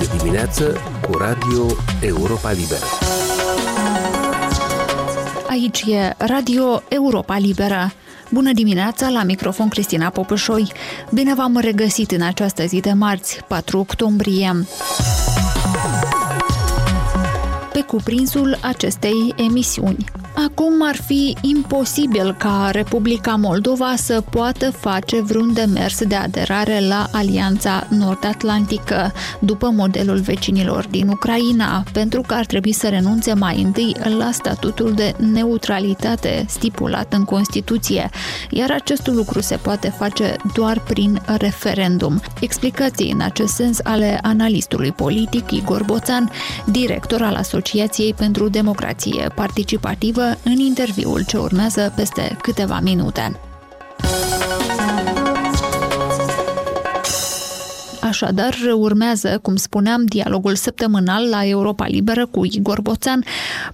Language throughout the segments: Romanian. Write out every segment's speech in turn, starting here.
Este dimineață cu Radio Europa Liberă. Aici e Radio Europa Liberă. Bună dimineața, la microfon Cristina Popușoi. Bine v-am regăsit în această zi de marți, 4 octombrie. Pe cuprinsul acestei emisiuni. Acum ar fi imposibil ca Republica Moldova să poată face vreun demers de aderare la Alianța Nord-Atlantică, după modelul vecinilor din Ucraina, pentru că ar trebui să renunțe mai întâi la statutul de neutralitate stipulat în Constituție, iar acest lucru se poate face doar prin referendum. Explicații în acest sens ale analistului politic Igor Boțan, director al Asociației pentru Democrație Participativă în interviul ce urmează peste câteva minute. Așadar, urmează, cum spuneam, dialogul săptămânal la Europa Liberă cu Igor Boțan,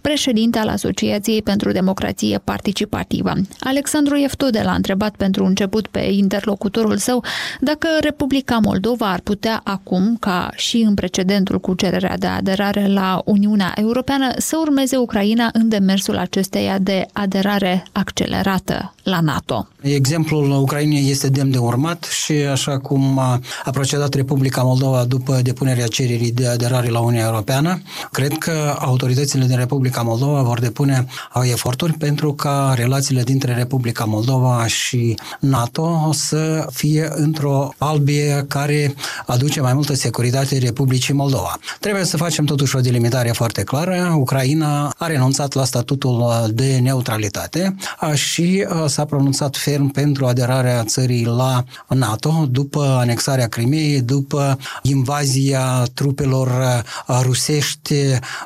președinte al Asociației pentru Democrație Participativă. Alexandru Eftode l-a întrebat pentru început pe interlocutorul său dacă Republica Moldova ar putea acum, ca și în precedentul cu cererea de aderare la Uniunea Europeană, să urmeze Ucraina în demersul acesteia de aderare accelerată la NATO. Exemplul Ucrainei este demn de urmat și așa cum a procedat Republica Moldova după depunerea cererii de aderare la Uniunea Europeană. Cred că autoritățile din Republica Moldova vor depune eforturi pentru ca relațiile dintre Republica Moldova și NATO să fie într-o albie care aduce mai multă securitate Republicii Moldova. Trebuie să facem totuși o delimitare foarte clară. Ucraina a renunțat la statutul de neutralitate și s-a pronunțat ferm pentru aderarea țării la NATO după anexarea Crimeei, după invazia trupelor uh, rusești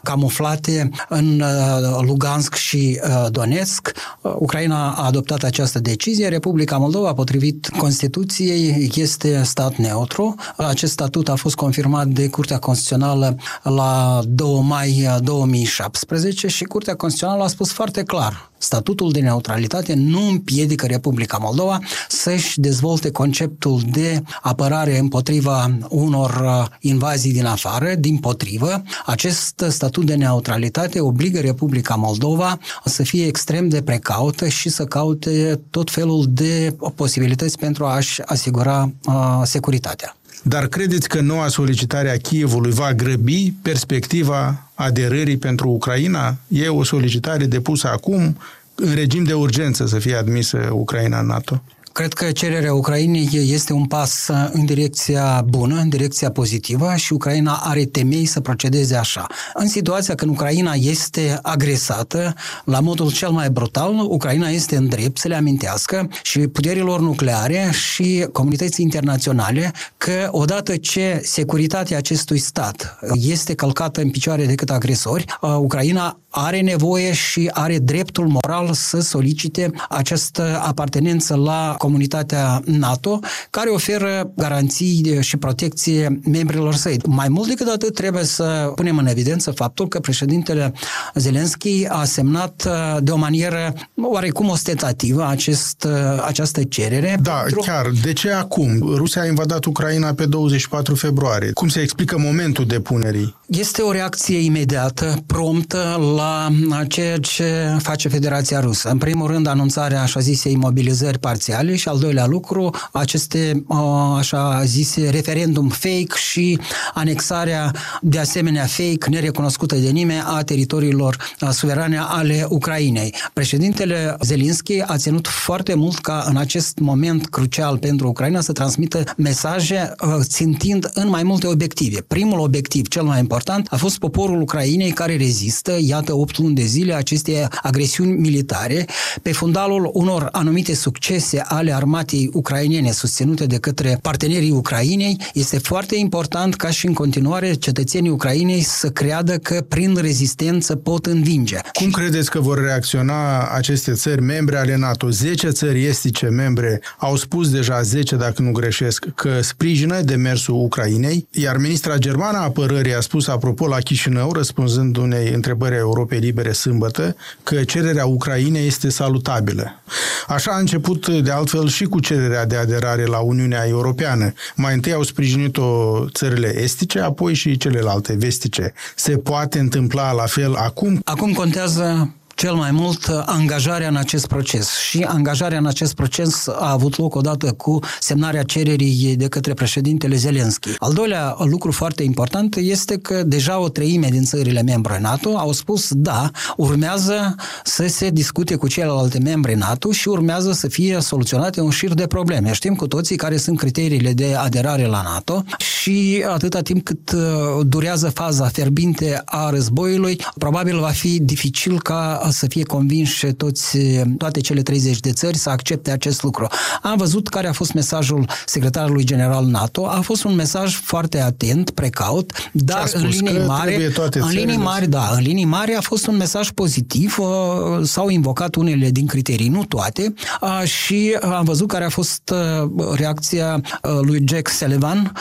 camuflate în uh, Lugansk și uh, Donetsk. Ucraina a adoptat această decizie. Republica Moldova, potrivit Constituției, este stat neutru. Acest statut a fost confirmat de Curtea Constituțională la 2 mai 2017 și Curtea Constituțională a spus foarte clar statutul de neutralitate nu împiedică Republica Moldova să-și dezvolte conceptul de apărare împotriva unor uh, invazii din afară, din potrivă, acest statut de neutralitate obligă Republica Moldova să fie extrem de precaută și să caute tot felul de posibilități pentru a-și asigura uh, securitatea. Dar credeți că noua solicitare a Kievului va grăbi perspectiva aderării pentru Ucraina? E o solicitare depusă acum în regim de urgență să fie admisă Ucraina în NATO? Cred că cererea Ucrainei este un pas în direcția bună, în direcția pozitivă și Ucraina are temei să procedeze așa. În situația când Ucraina este agresată la modul cel mai brutal, Ucraina este în drept să le amintească și puterilor nucleare și comunității internaționale că odată ce securitatea acestui stat este călcată în picioare decât agresori, Ucraina are nevoie și are dreptul moral să solicite această apartenență la comunitatea NATO, care oferă garanții și protecție membrilor săi. Mai mult decât atât, trebuie să punem în evidență faptul că președintele Zelenski a semnat uh, de o manieră oarecum ostentativă acest, uh, această cerere. Da, pentru... chiar. De ce acum? Rusia a invadat Ucraina pe 24 februarie. Cum se explică momentul depunerii? Este o reacție imediată, promptă la ceea ce face Federația Rusă. În primul rând, anunțarea așa zise imobilizări parțiale și al doilea lucru, aceste așa zise referendum fake și anexarea de asemenea fake, nerecunoscută de nimeni, a teritoriilor suverane ale Ucrainei. Președintele Zelinski a ținut foarte mult ca în acest moment crucial pentru Ucraina să transmită mesaje țintind în mai multe obiective. Primul obiectiv, cel mai important, a fost poporul Ucrainei care rezistă, iată, 8 luni de zile, aceste agresiuni militare, pe fundalul unor anumite succese ale armatei ucrainene susținute de către partenerii Ucrainei, este foarte important ca și în continuare cetățenii Ucrainei să creadă că prin rezistență pot învinge. Cum credeți că vor reacționa aceste țări membre ale NATO? 10 țări estice membre au spus deja 10, dacă nu greșesc, că sprijină demersul Ucrainei, iar ministra germană a apărării a spus apropo la Chișinău, răspunzând unei întrebări a Europei Libere sâmbătă, că cererea Ucrainei este salutabilă. Așa a început de altfel altfel și cu cererea de aderare la Uniunea Europeană. Mai întâi au sprijinit-o țările estice, apoi și celelalte vestice. Se poate întâmpla la fel acum? Acum contează cel mai mult uh, angajarea în acest proces. Și angajarea în acest proces a avut loc odată cu semnarea cererii de către președintele Zelenski. Al doilea lucru foarte important este că deja o treime din țările membre NATO au spus da, urmează să se discute cu celelalte membre NATO și urmează să fie soluționate un șir de probleme. Știm cu toții care sunt criteriile de aderare la NATO și atâta timp cât uh, durează faza fierbinte a războiului, probabil va fi dificil ca să fie convinși toți, toate cele 30 de țări să accepte acest lucru. Am văzut care a fost mesajul secretarului general NATO. A fost un mesaj foarte atent, precaut, dar în linii mari, în linii mari, da, în linii mari a fost un mesaj pozitiv. Uh, s-au invocat unele din criterii, nu toate, uh, și am văzut care a fost uh, reacția lui Jack Sullivan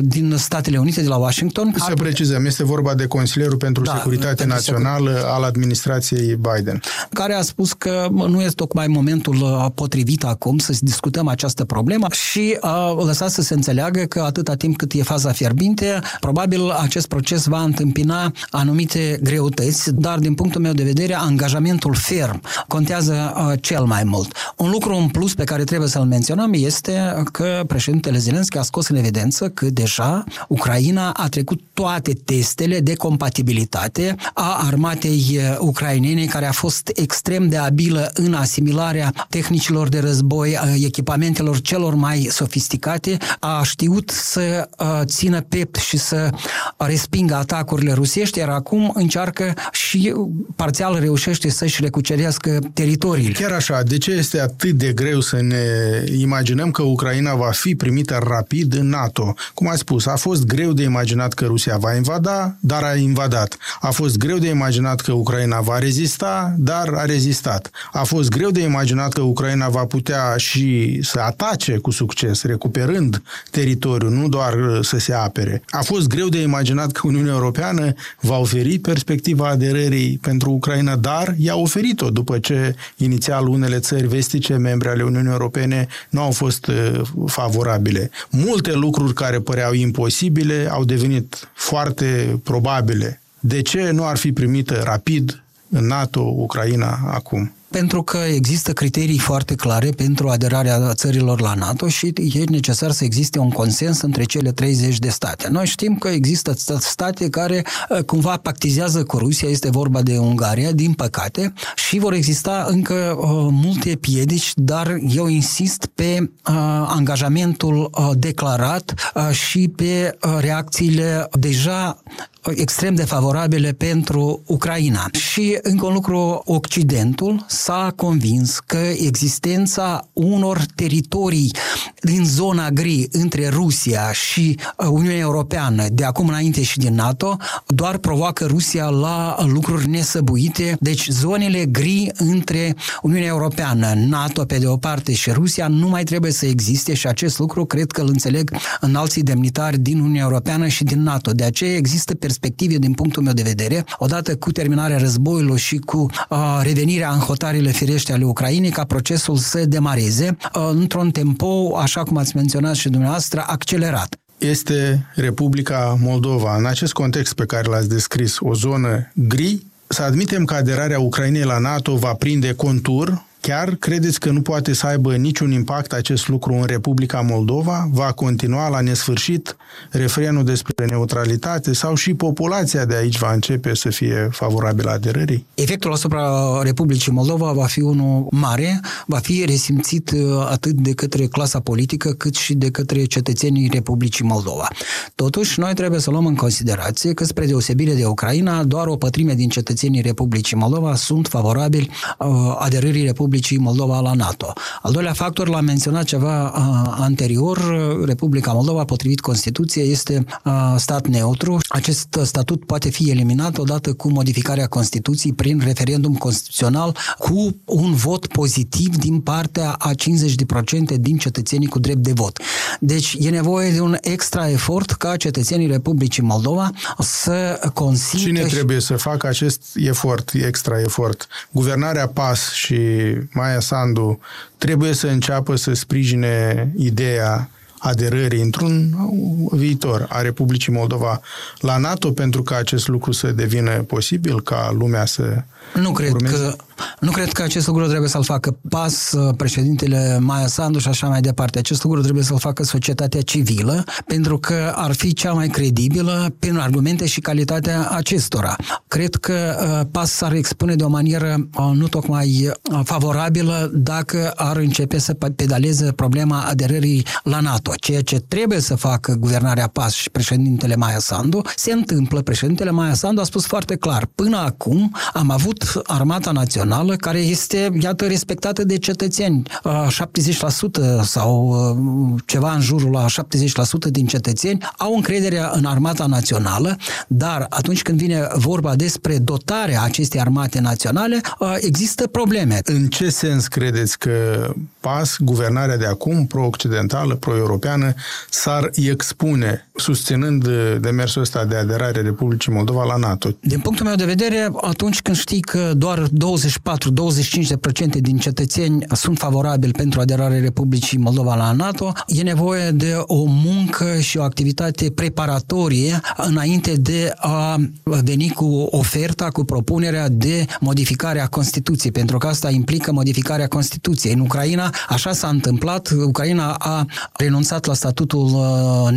din Statele Unite, de la Washington. Să precizăm, este vorba de Consilierul pentru da, Securitate pentru Națională al administrației administrației Biden. Care a spus că nu este tocmai momentul uh, potrivit acum să discutăm această problemă și a lăsat să se înțeleagă că atâta timp cât e faza fierbinte, probabil acest proces va întâmpina anumite greutăți, dar din punctul meu de vedere, angajamentul ferm contează uh, cel mai mult. Un lucru în plus pe care trebuie să-l menționăm este că președintele Zelenski a scos în evidență că deja Ucraina a trecut toate testele de compatibilitate a armatei ucrainene ucrainene care a fost extrem de abilă în asimilarea tehnicilor de război, echipamentelor celor mai sofisticate, a știut să țină pept și să respingă atacurile rusești, iar acum încearcă și parțial reușește să-și recucerească teritoriile. Chiar așa, de ce este atât de greu să ne imaginăm că Ucraina va fi primită rapid în NATO? Cum ați spus, a fost greu de imaginat că Rusia va invada, dar a invadat. A fost greu de imaginat că Ucraina va rezista, dar a rezistat. A fost greu de imaginat că Ucraina va putea și să atace cu succes, recuperând teritoriul, nu doar să se apere. A fost greu de imaginat că Uniunea Europeană va oferi perspectiva aderării pentru Ucraina, dar i-a oferit-o după ce inițial unele țări vestice, membre ale Uniunii Europene, nu au fost uh, favorabile. Multe lucruri care păreau imposibile au devenit foarte probabile. De ce nu ar fi primită rapid în NATO, Ucraina acum? Pentru că există criterii foarte clare pentru aderarea țărilor la NATO și e necesar să existe un consens între cele 30 de state. Noi știm că există state care uh, cumva pactizează cu Rusia, este vorba de Ungaria, din păcate, și vor exista încă uh, multe piedici, dar eu insist pe uh, angajamentul uh, declarat uh, și pe uh, reacțiile deja extrem de favorabile pentru Ucraina. Și încă un lucru, Occidentul s-a convins că existența unor teritorii din zona gri între Rusia și uh, Uniunea Europeană, de acum înainte și din NATO, doar provoacă Rusia la lucruri nesăbuite. Deci zonele gri între Uniunea Europeană, NATO pe de o parte și Rusia nu mai trebuie să existe și acest lucru cred că îl înțeleg în alții demnitari din Uniunea Europeană și din NATO. De aceea există perspective din punctul meu de vedere, odată cu terminarea războiului și cu uh, revenirea în hotarele firește ale Ucrainei, ca procesul să demareze uh, într-un tempo, așa cum ați menționat și dumneavoastră, accelerat este Republica Moldova. În acest context pe care l-ați descris, o zonă gri, să admitem că aderarea Ucrainei la NATO va prinde contur Chiar credeți că nu poate să aibă niciun impact acest lucru în Republica Moldova? Va continua la nesfârșit refrenul despre neutralitate sau și populația de aici va începe să fie favorabilă aderării? Efectul asupra Republicii Moldova va fi unul mare, va fi resimțit uh, atât de către clasa politică cât și de către cetățenii Republicii Moldova. Totuși, noi trebuie să luăm în considerație că, spre deosebire de Ucraina, doar o pătrime din cetățenii Republicii Moldova sunt favorabili uh, aderării Republicii Republicii Moldova la NATO. Al doilea factor, l-am menționat ceva uh, anterior, Republica Moldova, potrivit Constituției, este uh, stat neutru. Acest statut poate fi eliminat odată cu modificarea Constituției prin referendum constituțional cu un vot pozitiv din partea a 50% din cetățenii cu drept de vot. Deci e nevoie de un extra efort ca cetățenii Republicii Moldova să consimtă... Cine trebuie să facă acest efort, extra efort? Guvernarea PAS și Maia Sandu trebuie să înceapă să sprijine ideea aderării într-un viitor a Republicii Moldova la NATO pentru ca acest lucru să devină posibil, ca lumea să nu cred, că, nu cred că acest lucru trebuie să-l facă PAS, președintele Maia Sandu și așa mai departe. Acest lucru trebuie să-l facă societatea civilă, pentru că ar fi cea mai credibilă prin argumente și calitatea acestora. Cred că uh, PAS s-ar expune de o manieră uh, nu tocmai uh, favorabilă dacă ar începe să pedaleze problema aderării la NATO. Ceea ce trebuie să facă guvernarea PAS și președintele Maia Sandu se întâmplă. Președintele Maia Sandu a spus foarte clar, până acum am avut Armata Națională, care este, iată, respectată de cetățeni. 70% sau ceva în jurul la 70% din cetățeni au încrederea în Armata Națională, dar atunci când vine vorba despre dotarea acestei armate naționale, există probleme. În ce sens credeți că PAS, guvernarea de acum, pro-occidentală, pro-europeană, s-ar expune susținând demersul ăsta de aderare Republicii Moldova la NATO? Din punctul meu de vedere, atunci când știi că doar 24-25% din cetățeni sunt favorabili pentru aderarea Republicii Moldova la NATO, e nevoie de o muncă și o activitate preparatorie înainte de a veni cu oferta, cu propunerea de modificare a Constituției, pentru că asta implică modificarea Constituției. În Ucraina așa s-a întâmplat. Ucraina a renunțat la statutul uh,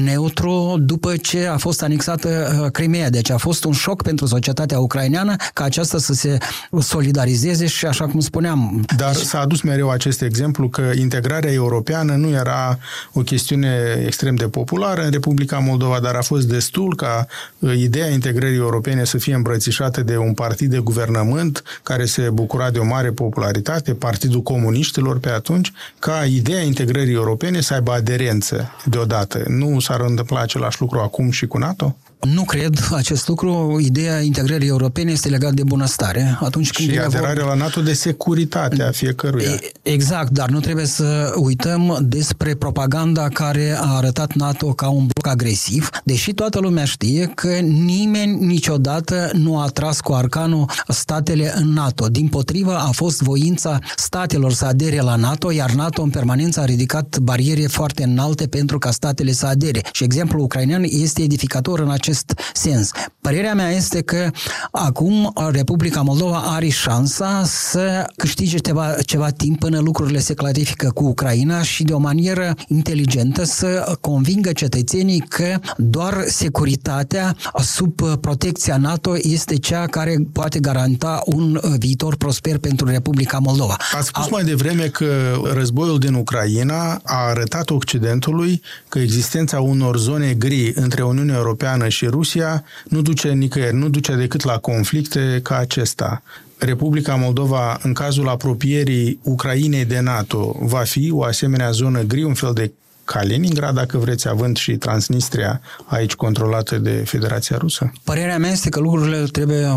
neutru după ce a fost anexată uh, Crimea. Deci a fost un șoc pentru societatea ucraineană ca aceasta să se solidarizeze și așa cum spuneam... Dar s-a adus mereu acest exemplu că integrarea europeană nu era o chestiune extrem de populară în Republica Moldova, dar a fost destul ca uh, ideea integrării europene să fie îmbrățișată de un partid de guvernământ care se bucura de o mare popularitate, Partidul Comuniștilor pe atunci, ca ideea integrării europene să aibă aderență deodată. Nu s-ar întâmpla același lucru acum și cu NATO? Nu cred acest lucru. Ideea integrării europene este legată de bunăstare. Atunci când și aderarea vor... la NATO de securitate a fiecăruia. Exact, dar nu trebuie să uităm despre propaganda care a arătat NATO ca un bloc agresiv, deși toată lumea știe că nimeni niciodată nu a tras cu arcanul statele în NATO. Din potrivă, a fost voința statelor să adere la NATO, iar NATO în permanență a ridicat bariere foarte înalte pentru ca statele să adere. Și exemplul ucrainean este edificator în acest acest sens. Părerea mea este că acum Republica Moldova are șansa să câștige ceva, ceva timp până lucrurile se clarifică cu Ucraina și de o manieră inteligentă să convingă cetățenii că doar securitatea sub protecția NATO este cea care poate garanta un viitor prosper pentru Republica Moldova. Ați spus a... mai devreme că războiul din Ucraina a arătat Occidentului că existența unor zone gri între Uniunea Europeană și și Rusia nu duce nicăieri, nu duce decât la conflicte ca acesta. Republica Moldova, în cazul apropierii Ucrainei de NATO, va fi o asemenea zonă gri, un fel de Kaliningrad, dacă vreți, având și Transnistria aici controlată de Federația Rusă? Părerea mea este că lucrurile trebuie uh,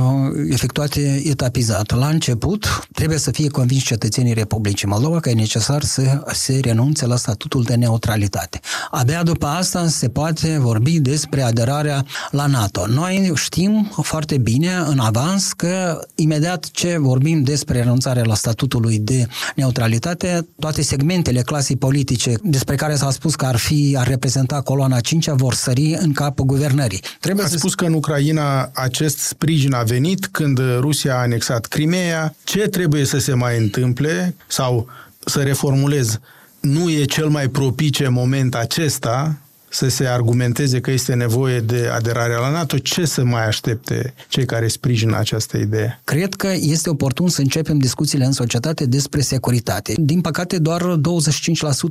efectuate etapizat. La început, trebuie să fie convins cetățenii Republicii Moldova că e necesar să se renunțe la statutul de neutralitate. Abia după asta se poate vorbi despre aderarea la NATO. Noi știm foarte bine în avans că imediat ce vorbim despre renunțarea la statutului de neutralitate, toate segmentele clasei politice despre care s-a spus spus că ar fi, ar reprezenta coloana 5 vor sări în capul guvernării. Trebuie a să spus că în Ucraina acest sprijin a venit când Rusia a anexat Crimea. Ce trebuie să se mai întâmple sau să reformulez nu e cel mai propice moment acesta să se argumenteze că este nevoie de aderarea la NATO, ce să mai aștepte cei care sprijină această idee? Cred că este oportun să începem discuțiile în societate despre securitate. Din păcate, doar 25%,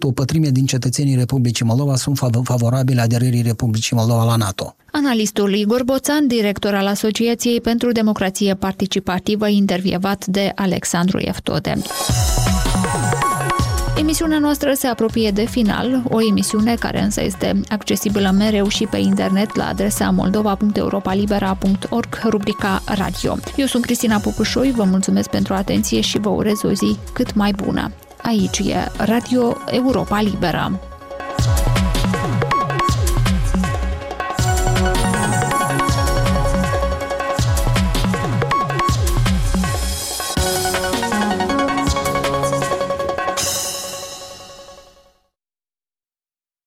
o pătrime din cetățenii Republicii Moldova sunt favorabili aderării Republicii Moldova la NATO. Analistul Igor Boțan, director al Asociației pentru Democrație Participativă, intervievat de Alexandru Eftode. Emisiunea noastră se apropie de final, o emisiune care însă este accesibilă mereu și pe internet la adresa moldova.europalibera.org, rubrica Radio. Eu sunt Cristina Popușoi, vă mulțumesc pentru atenție și vă urez o zi cât mai bună. Aici e Radio Europa Liberă.